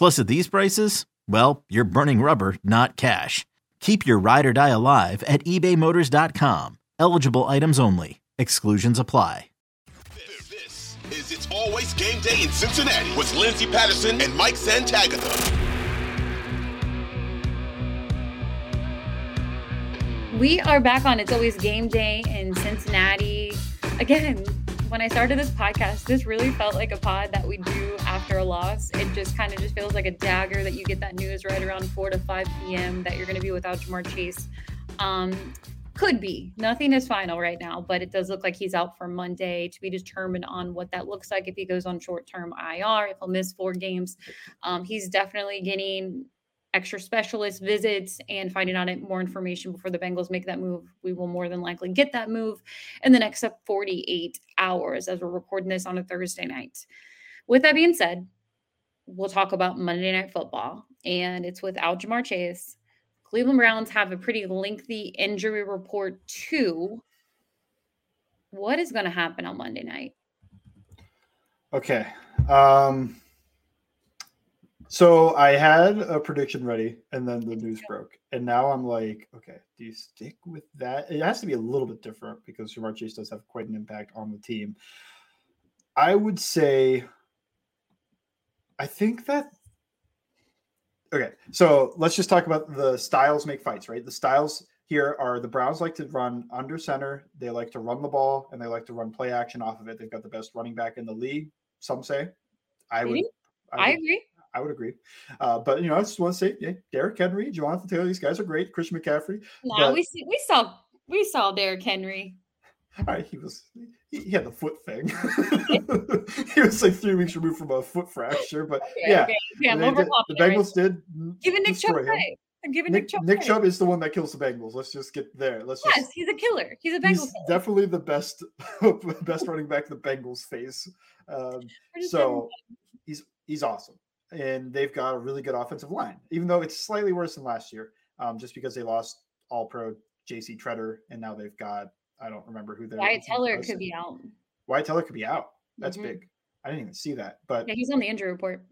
Plus, at these prices, well, you're burning rubber, not cash. Keep your ride or die alive at ebaymotors.com. Eligible items only. Exclusions apply. This is It's Always Game Day in Cincinnati with Lindsay Patterson and Mike Santagata. We are back on It's Always Game Day in Cincinnati. Again, when I started this podcast, this really felt like a pod that we do after a loss. It just kind of just feels like a dagger that you get that news right around 4 to 5 p.m. that you're going to be without Ja'Marr Chase. Um, could be. Nothing is final right now, but it does look like he's out for Monday to be determined on what that looks like if he goes on short term IR, if he'll miss four games. Um, he's definitely getting extra specialist visits and finding out more information before the Bengals make that move. We will more than likely get that move in the next 48 hours as we're recording this on a Thursday night. With that being said, we'll talk about Monday Night Football, and it's without Ja'Marr Chase. Cleveland Browns have a pretty lengthy injury report too. What is going to happen on Monday night? Okay. Um, so I had a prediction ready, and then the news broke, and now I'm like, okay, do you stick with that? It has to be a little bit different because Ja'Marr Chase does have quite an impact on the team. I would say, I think that. Okay, so let's just talk about the styles make fights, right? The styles here are the Browns like to run under center, they like to run the ball, and they like to run play action off of it. They've got the best running back in the league. Some say. I would. I, would, I agree. I would agree. Uh, but you know, I just want to say, yeah, Derrick Henry, Jonathan Taylor, these guys are great. Christian McCaffrey. No, we see, we saw we saw Derrick Henry. All right, he was he, had the foot thing. he was like three weeks removed from a foot fracture, but Okay, yeah, okay. Yeah, did- the. Bengals did Giving Nick Chubb him. I'm giving Nick, Nick, Chubb Nick. Chubb is the one that kills the Bengals. Let's just get there. Let's Yes, just. he's a killer. He's a Bengals He's killer. definitely the best, best running back the Bengals face. Um, so he's he's awesome, and they've got a really good offensive line, even though it's slightly worse than last year, um, just because they lost All Pro J.C. Tretter, and now they've got I don't remember who they're. Wyatt Teller was. could be out. Wyatt Teller could be out. That's Mhm. big. I didn't even see that, but Yeah, he's on the injury report.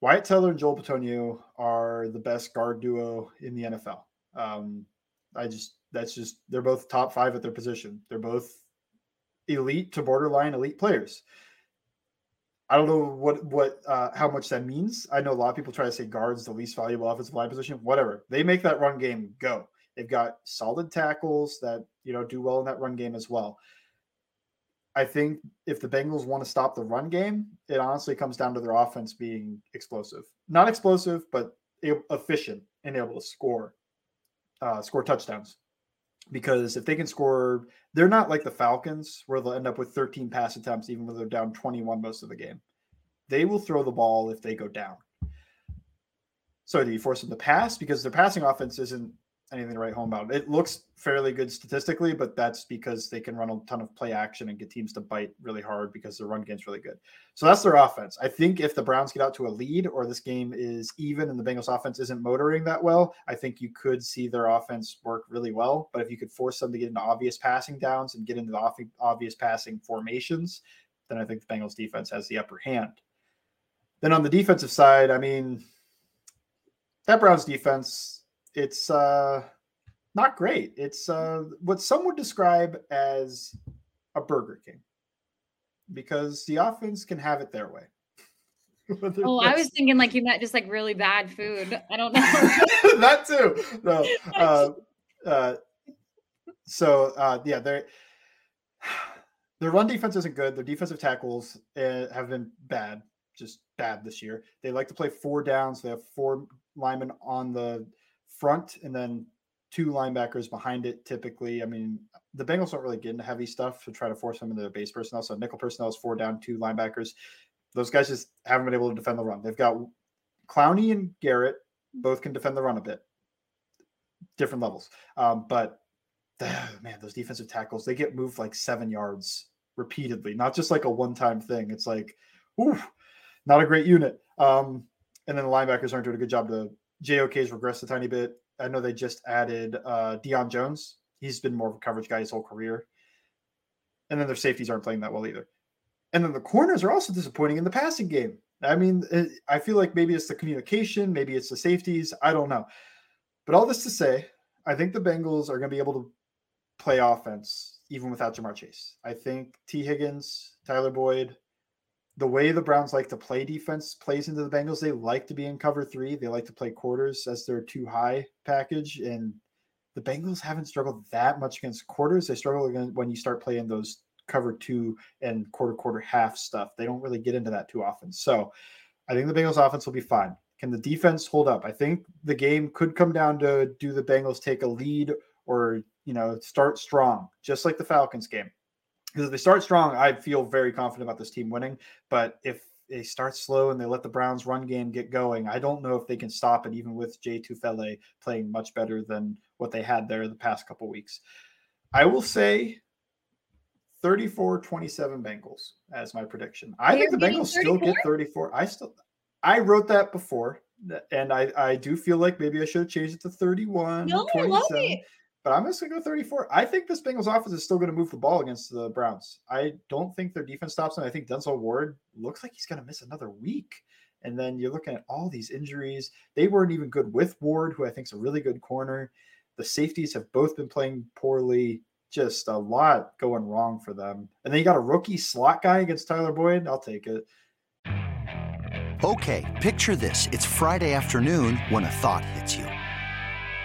Wyatt Teller and Joel Bitonio are the best guard duo in the NFL. Um, I just that's just they're both top five at their position. They're both elite to borderline elite players. I don't know what what uh, how much that means. I know a lot of people try to say guards the least valuable offensive line position. Whatever they make that run game go. They've got solid tackles that you know do well in that run game as well. I think if the Bengals want to stop the run game, it honestly comes down to their offense being explosive. Not explosive, but efficient and able to score uh, score touchdowns. Because if they can score, they're not like the Falcons where they'll end up with 13 pass attempts even when they're down 21 most of the game. They will throw the ball if they go down. So do you force them to pass because their passing offense isn't anything to write home about. It looks fairly good statistically, but that's because they can run a ton of play action and get teams to bite really hard because their run game's really good. So that's their offense. I think if the Browns get out to a lead or this game is even and the Bengals offense isn't motoring that well, I think you could see their offense work really well. But if you could force them to get into obvious passing downs and get into the obvious passing formations, then I think the Bengals defense has the upper hand. Then on the defensive side, I mean, that Browns defense, it's uh, not great. It's uh, what some would describe as a Burger King because the offense can have it their way. oh, I was thinking like you meant just like really bad food. I don't know. that too. No. Uh, uh, so uh, yeah, they're their run defense isn't good. Their defensive tackles uh, have been bad, just bad this year. They like to play four downs. They have four linemen on the front and then two linebackers behind it. Typically, I mean, the Bengals don't really get into heavy stuff to try to force them into their base personnel. So nickel personnel is four down, two linebackers. Those guys just haven't been able to defend the run. They've got Clowney and Garrett both can defend the run a bit, different levels. Um, but man, those defensive tackles they get moved like seven yards repeatedly, not just like a one-time thing. It's like, ooh, not a great unit. Um, and then the linebackers aren't doing a good job to JOK's regressed a tiny bit. I know they just added uh, Deion Jones. He's been more of a coverage guy his whole career. And then their safeties aren't playing that well either. And then the corners are also disappointing in the passing game. I mean, it, I feel like maybe it's the communication, maybe it's the safeties. I don't know. But all this to say, I think the Bengals are going to be able to play offense even without Ja'Marr Chase. I think Tee Higgins, Tyler Boyd, the way the Browns like to play defense plays into the Bengals. They like to be in cover three. They like to play quarters as their too high package. And the Bengals haven't struggled that much against quarters. They struggle when you start playing those cover two and quarter quarter half stuff. They don't really get into that too often. So I think the Bengals offense will be fine. Can the defense hold up? I think the game could come down to do the Bengals take a lead or you know start strong, just like the Falcons game because if they start strong, I feel very confident about this team winning. But if they start slow and they let the Browns run game get going, I don't know if they can stop it, even with Jay Tufele playing much better than what they had there the past couple weeks. I will say 34 27 Bengals as my prediction. I You're think the Bengals 34? still get 34. I still I wrote that before and I I do feel like maybe I should have changed it to 31 no, 27 but I'm just going to go 34. I think this Bengals offense is still going to move the ball against the Browns. I don't think their defense stops them. I think Denzel Ward looks like he's going to miss another week. And then you're looking at all these injuries. They weren't even good with Ward, who I think is a really good corner. The safeties have both been playing poorly. Just a lot going wrong for them. And then you got a rookie slot guy against Tyler Boyd. I'll take it. Okay, picture this. It's Friday afternoon when a thought hits you.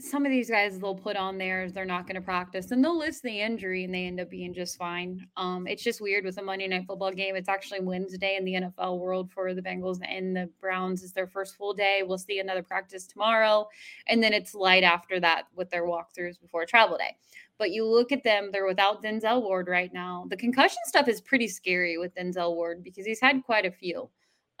some of these guys they'll put on there they're not going to practice and they'll list the injury and they end up being just fine. Um, it's just weird with a Monday night football game. It's actually Wednesday in the NFL world for the Bengals and the Browns is their first full day. We'll see another practice tomorrow. And then it's light after that with their walkthroughs before travel day. But you look at them, they're without Denzel Ward right now. The concussion stuff is pretty scary with Denzel Ward because he's had quite a few.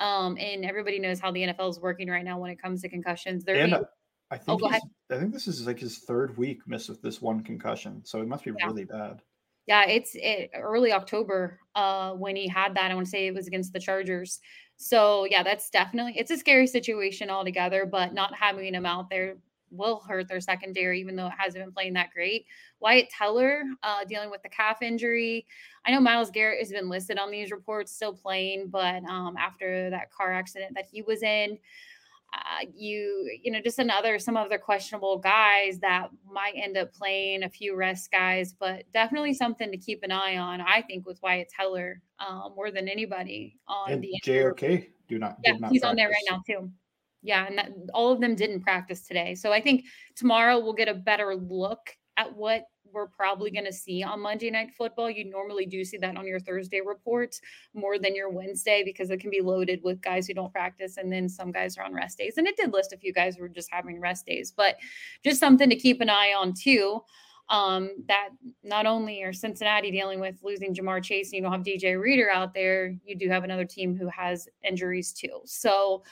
Um, and everybody knows how the NFL is working right now when it comes to concussions. They're and, being- I oh, think oh, I think this is like his third week missed with this one concussion, so it must be yeah. really bad. Yeah, it's it, early October uh, when he had that. I want to say it was against the Chargers. So yeah, that's definitely it's a scary situation altogether. But not having him out there will hurt their secondary, even though it hasn't been playing that great. Wyatt Teller uh, dealing with the calf injury. I know Myles Garrett has been listed on these reports, still playing, but um, after that car accident that he was in, uh, you you know just another some other questionable guys that might end up playing a few rest guys but definitely something to keep an eye on i think with wyatt teller um, more than anybody on and the jok do not yeah not he's practice. on there right now too yeah and that, all of them didn't practice today so i think tomorrow we'll get a better look at what we're probably going to see on Monday Night Football. You normally do see that on your Thursday reports more than your Wednesday because it can be loaded with guys who don't practice and then some guys are on rest days. And it did list a few guys who were just having rest days, but just something to keep an eye on too. Um, that not only are Cincinnati dealing with losing Ja'Marr Chase, and you don't have DJ Reader out there, you do have another team who has injuries too. So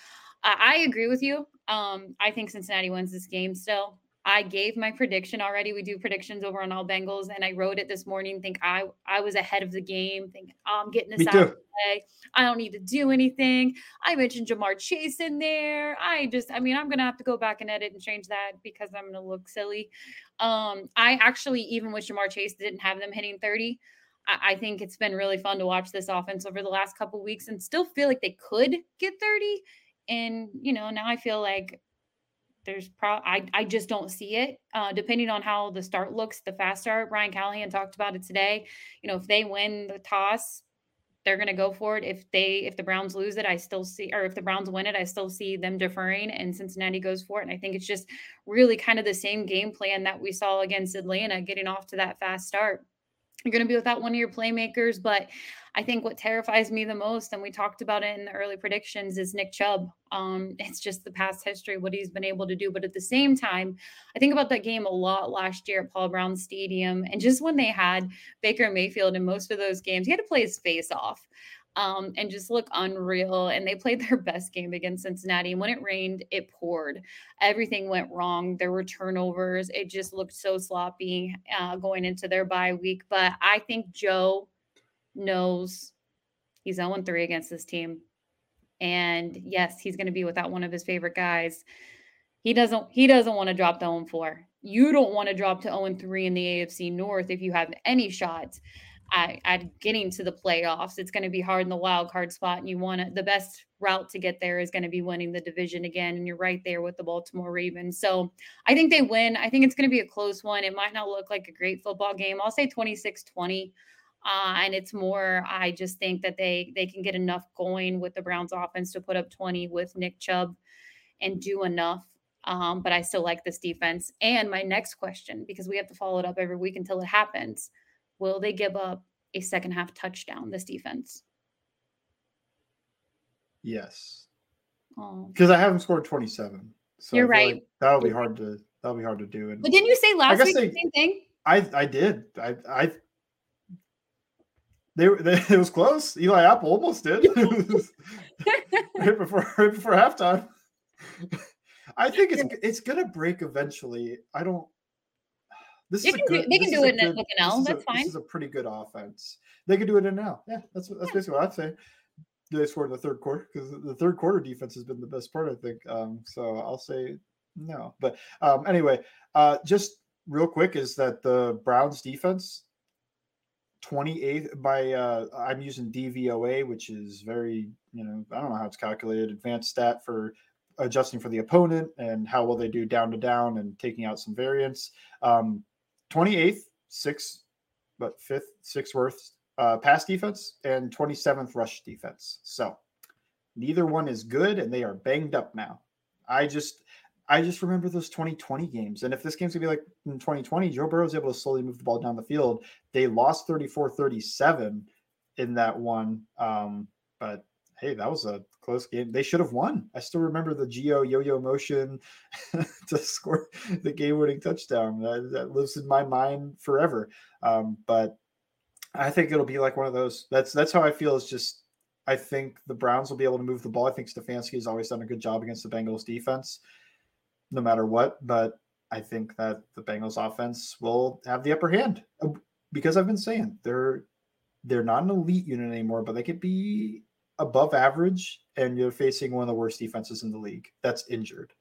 I agree with you. Um, I think Cincinnati wins this game still. I gave my prediction already. We do predictions over on All Bengals, and I wrote it this morning. Think I I was ahead of the game. Think oh, I'm getting this Me out too. of the way. I don't need to do anything. I mentioned Ja'Marr Chase in there. I just, I mean, I'm gonna have to go back and edit and change that because I'm gonna look silly. Um, I actually, even with Ja'Marr Chase, didn't have them hitting 30. I, I think it's been really fun to watch this offense over the last couple weeks and still feel like they could get 30. And you know, now I feel like there's pro I, I just don't see it. Uh, depending on how the start looks, the fast start, Brian Callahan talked about it today. You know, if they win the toss, they're gonna go for it. If they if the Browns lose it, I still see or if the Browns win it, I still see them deferring and Cincinnati goes for it. And I think it's just really kind of the same game plan that we saw against Atlanta, getting off to that fast start. You're going to be without one of your playmakers, but I think what terrifies me the most, and we talked about it in the early predictions, is Nick Chubb. Um, it's just the past history, what he's been able to do. But at the same time, I think about that game a lot last year at Paul Brown Stadium, and just when they had Baker Mayfield in most of those games, he had to play his face off. Um, and just look unreal. And they played their best game against Cincinnati. And when it rained, it poured. Everything went wrong. There were turnovers. It just looked so sloppy uh, going into their bye week. But I think Joe knows he's 0 3 against this team. And yes, he's going to be without one of his favorite guys. He doesn't he doesn't want to drop to 0 4. You don't want to drop to 0 3 in the AFC North if you have any shots at, at getting to the playoffs. It's going to be hard in the wild card spot, and you want to, the best route to get there is going to be winning the division again. And you're right there with the Baltimore Ravens. So I think they win. I think it's going to be a close one. It might not look like a great football game. I'll say 26 20. Uh, and it's more, I just think that they they can get enough going with the Browns offense to put up 20 with Nick Chubb and do enough. Um, but I still like this defense. And my next question, because we have to follow it up every week until it happens, will they give up a second half touchdown, this defense? Yes, Oh. because I haven't scored 27. So You're right. like that'll be hard to that'll be hard to do. And But didn't you say last week they- the same thing? I I did. I I they, were- they it was close. Eli Apple almost did right before right before halftime. I think it's it's gonna break eventually. I don't. This They is a can do- good, they can do it in a- good- an L, this is a- that's fine. This is a pretty good offense. They can do it in now. Yeah, that's what- that's basically what I'd say. They scored in the third quarter because the third quarter defense has been the best part, I think. Um, so I'll say no. But um, anyway, uh, just real quick is that the Browns defense 28th by uh, I'm using DVOA, which is very, you know, I don't know how it's calculated, advanced stat for adjusting for the opponent and how well they do down to down and taking out some variance. Um, 28th, six, but fifth, sixth worst uh, pass defense and 27th rush defense. So neither one is good and they are banged up now. I just I just remember those 2020 games. And if this game's gonna be like in 2020, Joe Burrow was able to slowly move the ball down the field. They lost 34-37 in that one. Um, but hey, that was a close game. They should have won. I still remember the Geo yo-yo motion to score the game-winning touchdown. That, that lives in my mind forever. Um, but I think it'll be like one of those. That's that's how I feel. It's just I think the Browns will be able to move the ball. I think Stefanski has always done a good job against the Bengals defense, no matter what. But I think that the Bengals offense will have the upper hand uh, because I've been saying they're they're not an elite unit anymore, but they could be above average, and you're facing one of the worst defenses in the league that's injured.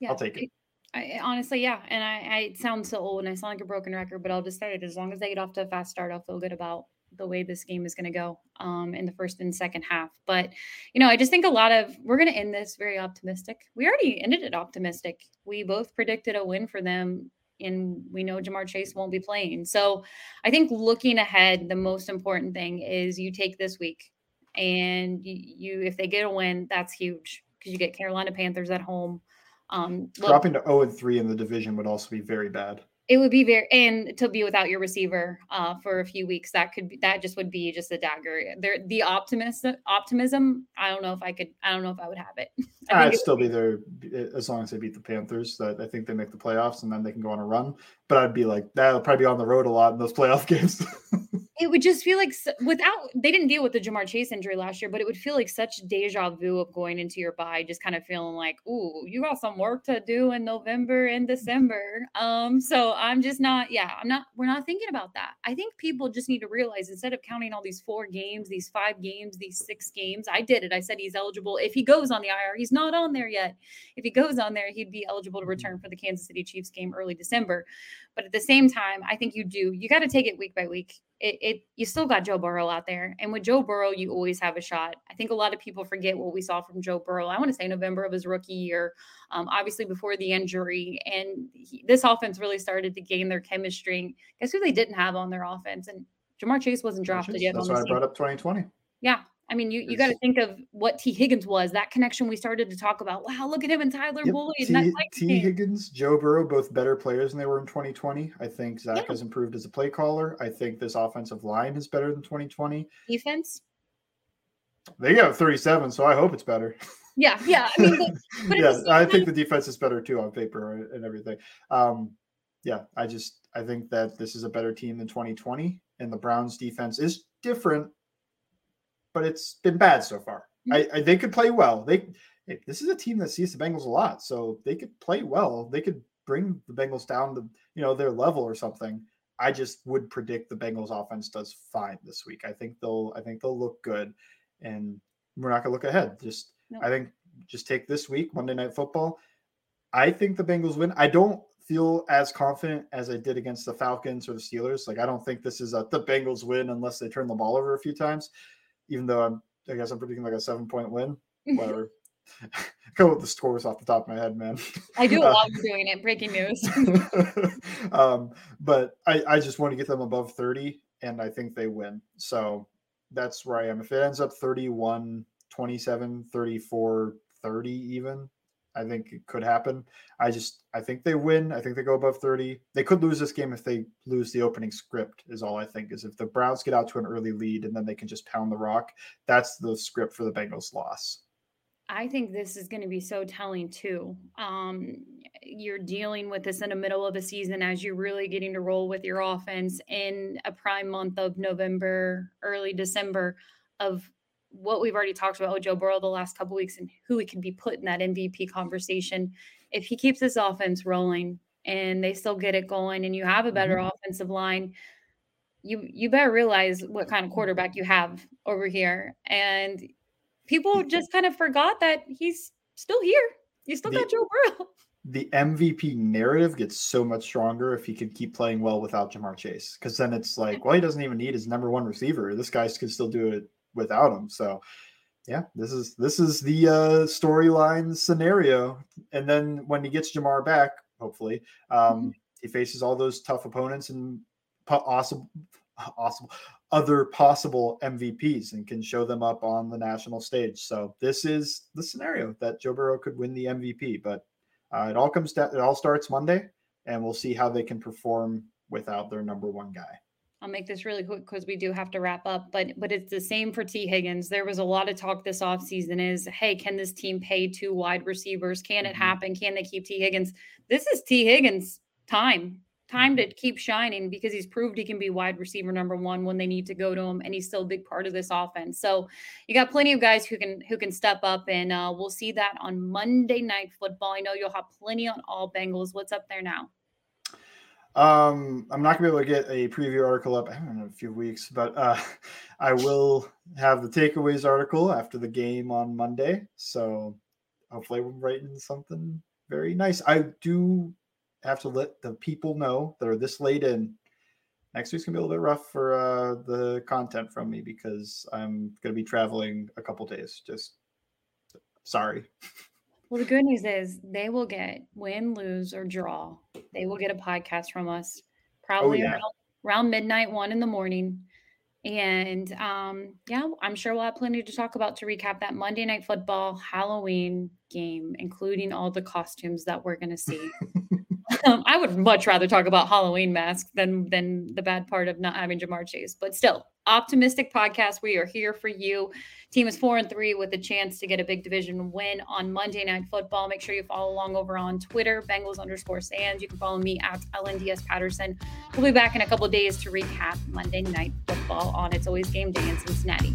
Yeah, I'll take it. I, honestly, yeah, and I, I it sounds so old and I sound like a broken record, but I'll just say it. As long as they get off to a fast start, I'll feel good about the way this game is going to go um, in the first and second half. But you know, I just think a lot of we're going to end this very optimistic. We already ended it optimistic. We both predicted a win for them, and we know Ja'Marr Chase won't be playing. So I think looking ahead, the most important thing is you take this week, and you, you if they get a win, that's huge because you get Carolina Panthers at home. Um, look, Dropping to 0 and 3 in the division would also be very bad. It would be very and to be without your receiver uh, for a few weeks. That could be that just would be just a dagger. There, the optimism, optimism. I don't know if I could. I don't know if I would have it. I'd still be there as long as they beat the Panthers. That I think they make the playoffs and then they can go on a run. But I'd be like that'll probably be on the road a lot in those playoff games. it would just feel like without they didn't deal with the Ja'Marr Chase injury last year, but it would feel like such deja vu of going into your bye, just kind of feeling like, ooh, you got some work to do in November and December. Um, so I'm just not, yeah, I'm not, we're not thinking about that. I think people just need to realize instead of counting all these four games, these five games, these six games, I did it. I said he's eligible. If he goes on the IR, he's not on there yet. If he goes on there, he'd be eligible to mm-hmm. return for the Kansas City Chiefs game early December. But at the same time, I think you do, you got to take it week by week it, it you still got Joe Burrow out there. And with Joe Burrow, you always have a shot. I think a lot of people forget what we saw from Joe Burrow. I want to say November of his rookie year, um, obviously before the injury. And he, this offense really started to gain their chemistry. Guess who they didn't have on their offense? And Ja'Marr Chase wasn't drafted yet. That's why I brought up 2020. Yeah. I mean, you, you got to think of what Tee Higgins was. That connection we started to talk about. Wow, look at him and Tyler yep. Boyd. T, Tee Higgins, Joe Burrow, both better players than they were in 2020. I think Zac yeah. has improved as a play caller. I think this offensive line is better than 2020. Defense? They got 37, so I hope it's better. Yeah, yeah. I mean, but yeah, I think the defense is better too on paper and everything. Um, yeah, I just I think that this is a better team than 2020, and the Browns defense is different but it's been bad so far. Mm-hmm. I, I, they could play well. They this is a team that sees the Bengals a lot, so they could play well. They could bring the Bengals down to you know their level or something. I just would predict the Bengals offense does fine this week. I think they'll I think they'll look good, and we're not gonna look ahead. Just no. I think just take this week Monday Night Football. I think the Bengals win. I don't feel as confident as I did against the Falcons or the Steelers. Like I don't think this is a the Bengals win unless they turn the ball over a few times even though I'm, I guess I'm predicting like a seven point win. Whatever. Go with the scores off the top of my head, man. I do uh, love doing it. Breaking news. um, but I, I just want to get them above 30, and I think they win. So that's where I am. If it ends up 31, 27, 34, 30, even, I think it could happen. I just I think they win. I think they go above 30. They could lose this game if they lose the opening script, is all I think. Is if the Browns get out to an early lead and then they can just pound the rock, that's the script for the Bengals loss. I think this is going to be so telling too. Um, you're dealing with this in the middle of a season as you're really getting to roll with your offense in a prime month of November, early December of what we've already talked about with Joe Burrow the last couple weeks and who he can be put in that MVP conversation. If he keeps this offense rolling and they still get it going and you have a better mm-hmm. offensive line, you you better realize what kind of quarterback you have over here. And people just kind of forgot that he's still here. You still the, got Joe Burrow. The MVP narrative gets so much stronger if he can keep playing well without Ja'Marr Chase. Because then it's like, well, he doesn't even need his number one receiver. This guy can still do it without him. So yeah, this is this is the uh, storyline scenario. And then when he gets Ja'Marr back, hopefully, um, mm-hmm. he faces all those tough opponents and possible, awesome other possible MVPs and can show them up on the national stage. So this is the scenario that Joe Burrow could win the MVP. But uh, it all comes down. It all starts Monday, and we'll see how they can perform without their number one guy. I'll make this really quick because we do have to wrap up, but but it's the same for Tee Higgins. There was a lot of talk this offseason is, hey, can this team pay two wide receivers? Can it mm-hmm. happen? Can they keep Tee Higgins? This is Tee Higgins' time. Time to mm-hmm. keep shining because he's proved he can be wide receiver number one when they need to go to him, and he's still a big part of this offense. So you got plenty of guys who can who can step up, and uh, we'll see that on Monday Night Football. I know you'll have plenty on all Bengals. What's up there now? Um, I'm not gonna be able to get a preview article up. I don't know a few weeks, but uh, I will have the takeaways article after the game on Monday. So hopefully, we're writing something very nice. I do have to let the people know that are this late in. Next week's gonna be a little bit rough for uh, the content from me because I'm gonna be traveling a couple days. Just sorry. Well, the good news is they will get win, lose, or draw. They will get a podcast from us probably oh, yeah. around, around, midnight, one in the morning. And um, yeah, I'm sure we'll have plenty to talk about to recap that Monday Night Football Halloween game, including all the costumes that we're going to see. Um, I would much rather talk about Halloween masks than than the bad part of not having Ja'Marr Chase. But still, optimistic podcast. We are here for you. Team is four and three with a chance to get a big division win on Monday Night Football. Make sure you follow along over on Twitter, Bengals underscore Sans. You can follow me at LNDS Patterson. We'll be back in a couple days to recap Monday Night Football on It's Always Game Day in Cincinnati.